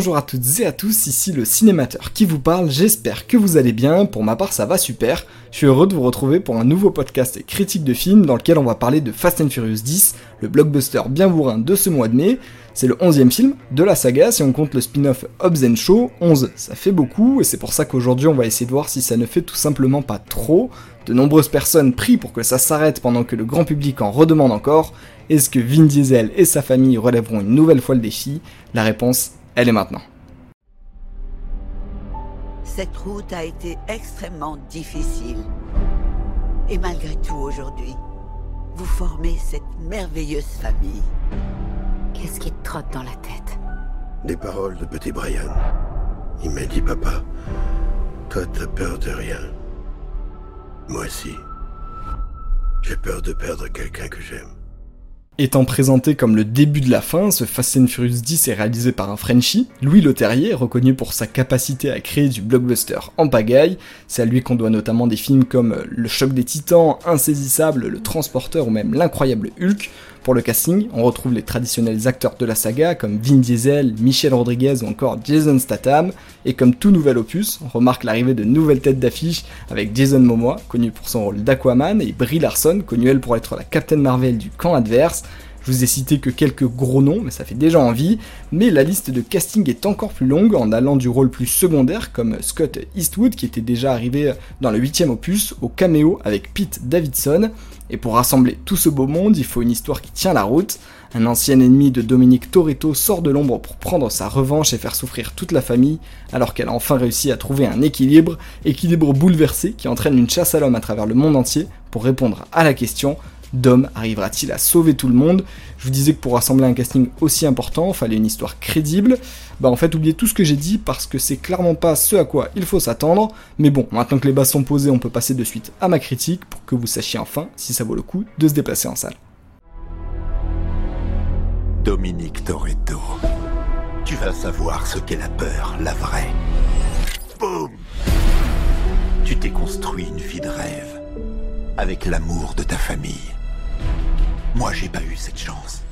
Bonjour à toutes et à tous, ici le cinémateur qui vous parle, j'espère que vous allez bien, pour ma part ça va super, je suis heureux de vous retrouver pour un nouveau podcast critique de film dans lequel on va parler de Fast and Furious 10, le blockbuster bien bourrin de ce mois de mai, c'est le 11e film de la saga si on compte le spin-off Hobbs and Show, 11 ça fait beaucoup et c'est pour ça qu'aujourd'hui on va essayer de voir si ça ne fait tout simplement pas trop, de nombreuses personnes prient pour que ça s'arrête pendant que le grand public en redemande encore, est-ce que Vin Diesel et sa famille relèveront une nouvelle fois le défi? La réponse elle est maintenant. Cette route a été extrêmement difficile. Et malgré tout aujourd'hui, vous formez cette merveilleuse famille. Qu'est-ce qui te trotte dans la tête? Des paroles de petit Brian. Il m'a dit, papa, toi t'as peur de rien. Moi aussi. J'ai peur de perdre quelqu'un que j'aime. Étant présenté comme le début de la fin, ce Fast and Furious 10 est réalisé par un Frenchie, Louis Leterrier, reconnu pour sa capacité à créer du blockbuster en pagaille. C'est à lui qu'on doit notamment des films comme Le choc des titans, Insaisissable, Le transporteur ou même L'incroyable Hulk. Pour le casting, on retrouve les traditionnels acteurs de la saga comme Vin Diesel, Michel Rodriguez ou encore Jason Statham, et comme tout nouvel opus, on remarque l'arrivée de nouvelles têtes d'affiche avec Jason Momoa, connu pour son rôle d'Aquaman, et Brie Larson, connue elle pour être la Captain Marvel du camp adverse. Je vous ai cité que quelques gros noms, mais ça fait déjà envie, mais la liste de casting est encore plus longue en allant du rôle plus secondaire comme Scott Eastwood qui était déjà arrivé dans le 8 opus au caméo avec Pete Davidson, et pour rassembler tout ce beau monde, il faut une histoire qui tient la route. Un ancien ennemi de Dominique Toretto sort de l'ombre pour prendre sa revanche et faire souffrir toute la famille, alors qu'elle a enfin réussi à trouver un équilibre, équilibre bouleversé qui entraîne une chasse à l'homme à travers le monde entier pour répondre à la question Dom arrivera-t-il à sauver tout le monde Je vous disais que pour rassembler un casting aussi important, il fallait une histoire crédible. Bah en fait, oubliez tout ce que j'ai dit parce que c'est clairement pas ce à quoi il faut s'attendre. Mais bon, maintenant que les bases sont posées, on peut passer de suite à ma critique pour que vous sachiez enfin si ça vaut le coup de se déplacer en salle. Dominique Toretto, tu vas savoir ce qu'est la peur, la vraie. Boum Tu t'es construit une vie de rêve avec l'amour de ta famille. Moi, j'ai pas eu cette chance.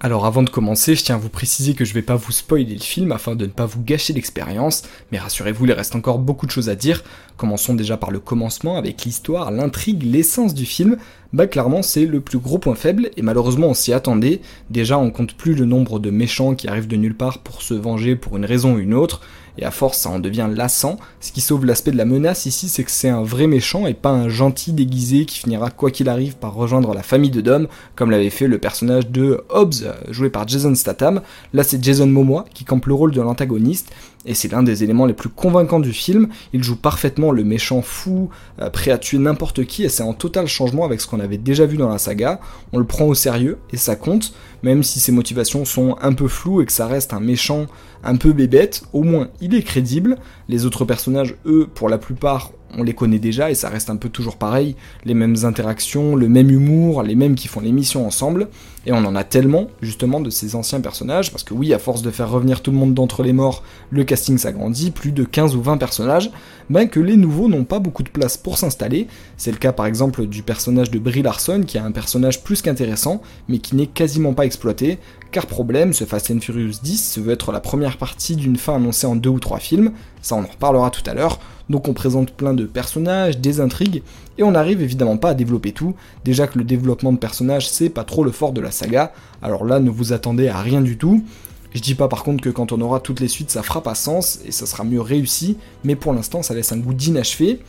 Alors avant de commencer, je tiens à vous préciser que je vais pas vous spoiler le film afin de ne pas vous gâcher l'expérience, mais rassurez-vous, il reste encore beaucoup de choses à dire. Commençons déjà par le commencement avec l'histoire, l'intrigue, l'essence du film. Bah clairement c'est le plus gros point faible et malheureusement on s'y attendait. Déjà on compte plus le nombre de méchants qui arrivent de nulle part pour se venger pour une raison ou une autre et à force ça en devient lassant. Ce qui sauve l'aspect de la menace ici, c'est que c'est un vrai méchant et pas un gentil déguisé qui finira quoi qu'il arrive par rejoindre la famille de Dom, comme l'avait fait le personnage de Hobbs, joué par Jason Statham. Là c'est Jason Momoa qui campe le rôle de l'antagoniste, et c'est l'un des éléments les plus convaincants du film. Il joue parfaitement le méchant fou, euh, prêt à tuer n'importe qui, et c'est en total changement avec ce qu'on avait déjà vu dans la saga. On le prend au sérieux, et ça compte, même si ses motivations sont un peu floues et que ça reste un méchant un peu bébête, au moins il est crédible. Les autres personnages, eux, pour la plupart, on les connaît déjà et ça reste un peu toujours pareil, les mêmes interactions, le même humour, les mêmes qui font les missions ensemble, et on en a tellement justement de ces anciens personnages, parce que oui, à force de faire revenir tout le monde d'entre les morts, le casting s'agrandit, plus de 15 ou 20 personnages, ben que les nouveaux n'ont pas beaucoup de place pour s'installer, c'est le cas par exemple du personnage de Brie Larson, qui est un personnage plus qu'intéressant, mais qui n'est quasiment pas exploité, car problème, ce Fast and Furious 10 veut être la première partie d'une fin annoncée en deux ou trois films, ça on en reparlera tout à l'heure, donc on présente plein de personnages, des intrigues, et on n'arrive évidemment pas à développer tout, déjà que le développement de personnages c'est pas trop le fort de la saga, alors là ne vous attendez à rien du tout, je dis pas par contre que quand on aura toutes les suites ça fera pas sens, et ça sera mieux réussi, mais pour l'instant ça laisse un goût d'inachevé,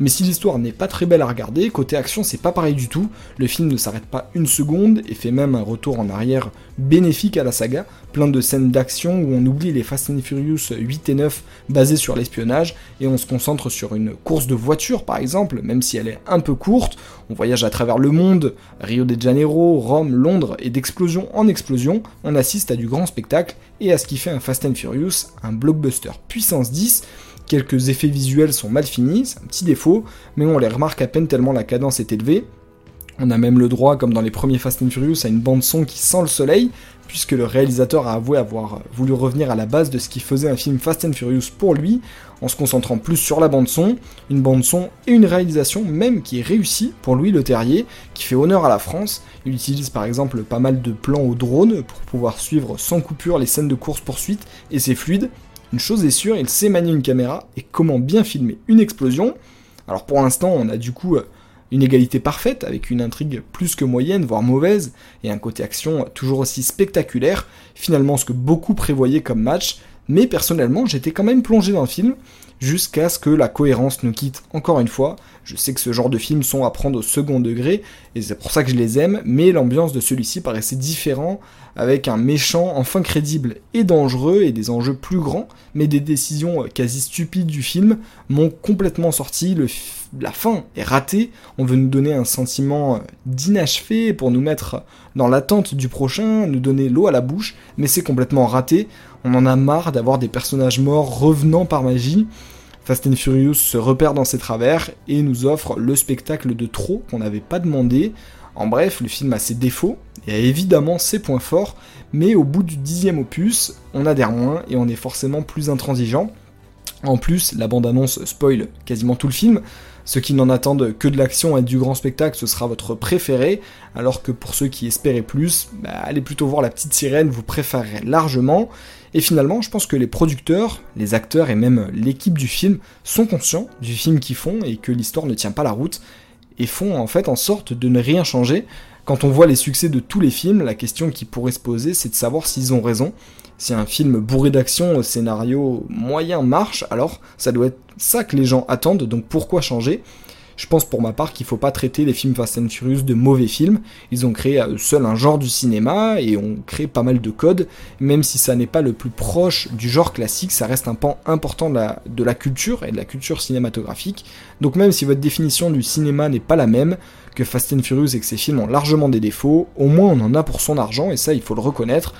mais si l'histoire n'est pas très belle à regarder, côté action c'est pas pareil du tout, le film ne s'arrête pas une seconde et fait même un retour en arrière bénéfique à la saga, plein de scènes d'action où on oublie les Fast and Furious 8 et 9 basés sur l'espionnage et on se concentre sur une course de voiture par exemple, même si elle est un peu courte, on voyage à travers le monde, Rio de Janeiro, Rome, Londres et d'explosion en explosion, on assiste à du grand spectacle et à ce qui fait un Fast and Furious, un blockbuster puissance 10 Quelques effets visuels sont mal finis, c'est un petit défaut, mais on les remarque à peine tellement la cadence est élevée. On a même le droit, comme dans les premiers Fast and Furious, à une bande son qui sent le soleil, puisque le réalisateur a avoué avoir voulu revenir à la base de ce qui faisait un film Fast and Furious pour lui, en se concentrant plus sur la bande son, une bande son et une réalisation même qui est réussie pour Louis Le Terrier, qui fait honneur à la France. Il utilise par exemple pas mal de plans au drone pour pouvoir suivre sans coupure les scènes de course-poursuite, et c'est fluide. Une chose est sûre, il sait manier une caméra et comment bien filmer une explosion. Alors pour l'instant, on a du coup une égalité parfaite, avec une intrigue plus que moyenne, voire mauvaise, et un côté action toujours aussi spectaculaire, finalement ce que beaucoup prévoyaient comme match, mais personnellement j'étais quand même plongé dans le film, jusqu'à ce que la cohérence nous quitte encore une fois. Je sais que ce genre de films sont à prendre au second degré, et c'est pour ça que je les aime, mais l'ambiance de celui-ci paraissait différent, avec un méchant enfin crédible et dangereux, et des enjeux plus grands, mais des décisions quasi stupides du film m'ont complètement sorti, le, la fin est ratée, on veut nous donner un sentiment d'inachevé pour nous mettre dans l'attente du prochain, nous donner l'eau à la bouche, mais c'est complètement raté, on en a marre d'avoir des personnages morts revenant par magie, Fast and Furious se repère dans ses travers et nous offre le spectacle de trop qu'on n'avait pas demandé. En bref, le film a ses défauts et a évidemment ses points forts, mais au bout du dixième opus, on adhère moins et on est forcément plus intransigeant. En plus, la bande-annonce spoil quasiment tout le film. Ceux qui n'en attendent que de l'action et du grand spectacle, ce sera votre préféré, alors que pour ceux qui espéraient plus, bah, allez plutôt voir la petite sirène, vous préférerez largement. Et finalement, je pense que les producteurs, les acteurs et même l'équipe du film sont conscients du film qu'ils font et que l'histoire ne tient pas la route, et font en fait en sorte de ne rien changer. Quand on voit les succès de tous les films, la question qui pourrait se poser, c'est de savoir s'ils ont raison. Si un film bourré d'action au scénario moyen marche, alors ça doit être ça que les gens attendent, donc pourquoi changer? Je pense pour ma part qu'il faut pas traiter les films Fast and Furious de mauvais films. Ils ont créé à eux seuls un genre du cinéma et ont créé pas mal de codes. Même si ça n'est pas le plus proche du genre classique, ça reste un pan important de la, de la culture et de la culture cinématographique. Donc même si votre définition du cinéma n'est pas la même, que Fast and Furious et que ces films ont largement des défauts, au moins on en a pour son argent et ça il faut le reconnaître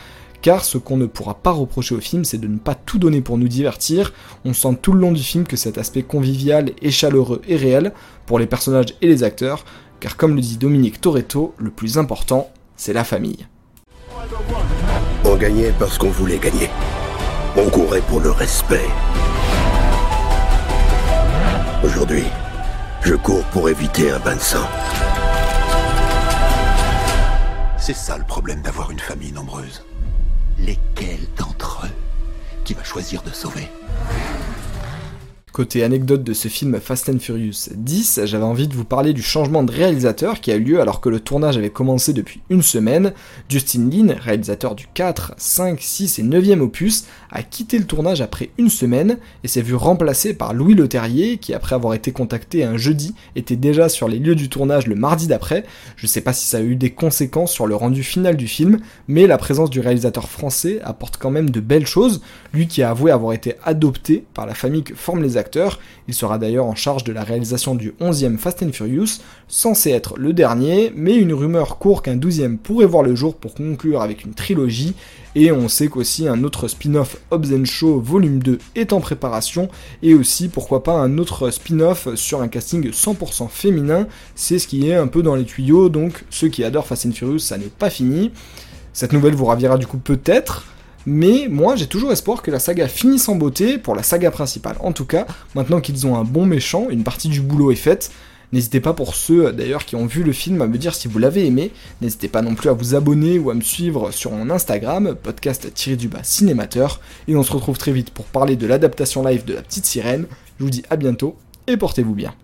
car ce qu'on ne pourra pas reprocher au film, c'est de ne pas tout donner pour nous divertir. On sent tout le long du film que cet aspect convivial et chaleureux est réel pour les personnages et les acteurs, car comme le dit Dominique Toretto, le plus important, c'est la famille. On gagnait parce qu'on voulait gagner. On courait pour le respect. Aujourd'hui, je cours pour éviter un bain de sang. C'est ça le problème d'avoir une famille nombreuse. Lesquels d'entre eux qui va choisir de sauver? Côté anecdote de ce film Fast and Furious 10, j'avais envie de vous parler du changement de réalisateur qui a eu lieu alors que le tournage avait commencé depuis une semaine. Justin Lin, réalisateur du 4, 5, 6 et 9e opus, a quitté le tournage après une semaine et s'est vu remplacé par Louis Leterrier qui après avoir été contacté un jeudi était déjà sur les lieux du tournage le mardi d'après. Je sais pas si ça a eu des conséquences sur le rendu final du film, mais la présence du réalisateur français apporte quand même de belles choses, lui qui a avoué avoir été adopté par la famille que forment les acteurs il sera d'ailleurs en charge de la réalisation du 11e Fast and Furious, censé être le dernier, mais une rumeur court qu'un 12e pourrait voir le jour pour conclure avec une trilogie, et on sait qu'aussi un autre spin-off Hobbs Show volume 2 est en préparation, et aussi pourquoi pas un autre spin-off sur un casting 100% féminin, c'est ce qui est un peu dans les tuyaux, donc ceux qui adorent Fast and Furious, ça n'est pas fini. Cette nouvelle vous ravira du coup peut-être, mais moi j'ai toujours espoir que la saga finisse en beauté pour la saga principale. En tout cas, maintenant qu'ils ont un bon méchant, une partie du boulot est faite. N'hésitez pas pour ceux d'ailleurs qui ont vu le film à me dire si vous l'avez aimé. N'hésitez pas non plus à vous abonner ou à me suivre sur mon Instagram, podcast-du-bas cinémateur. Et on se retrouve très vite pour parler de l'adaptation live de La Petite Sirène. Je vous dis à bientôt et portez-vous bien.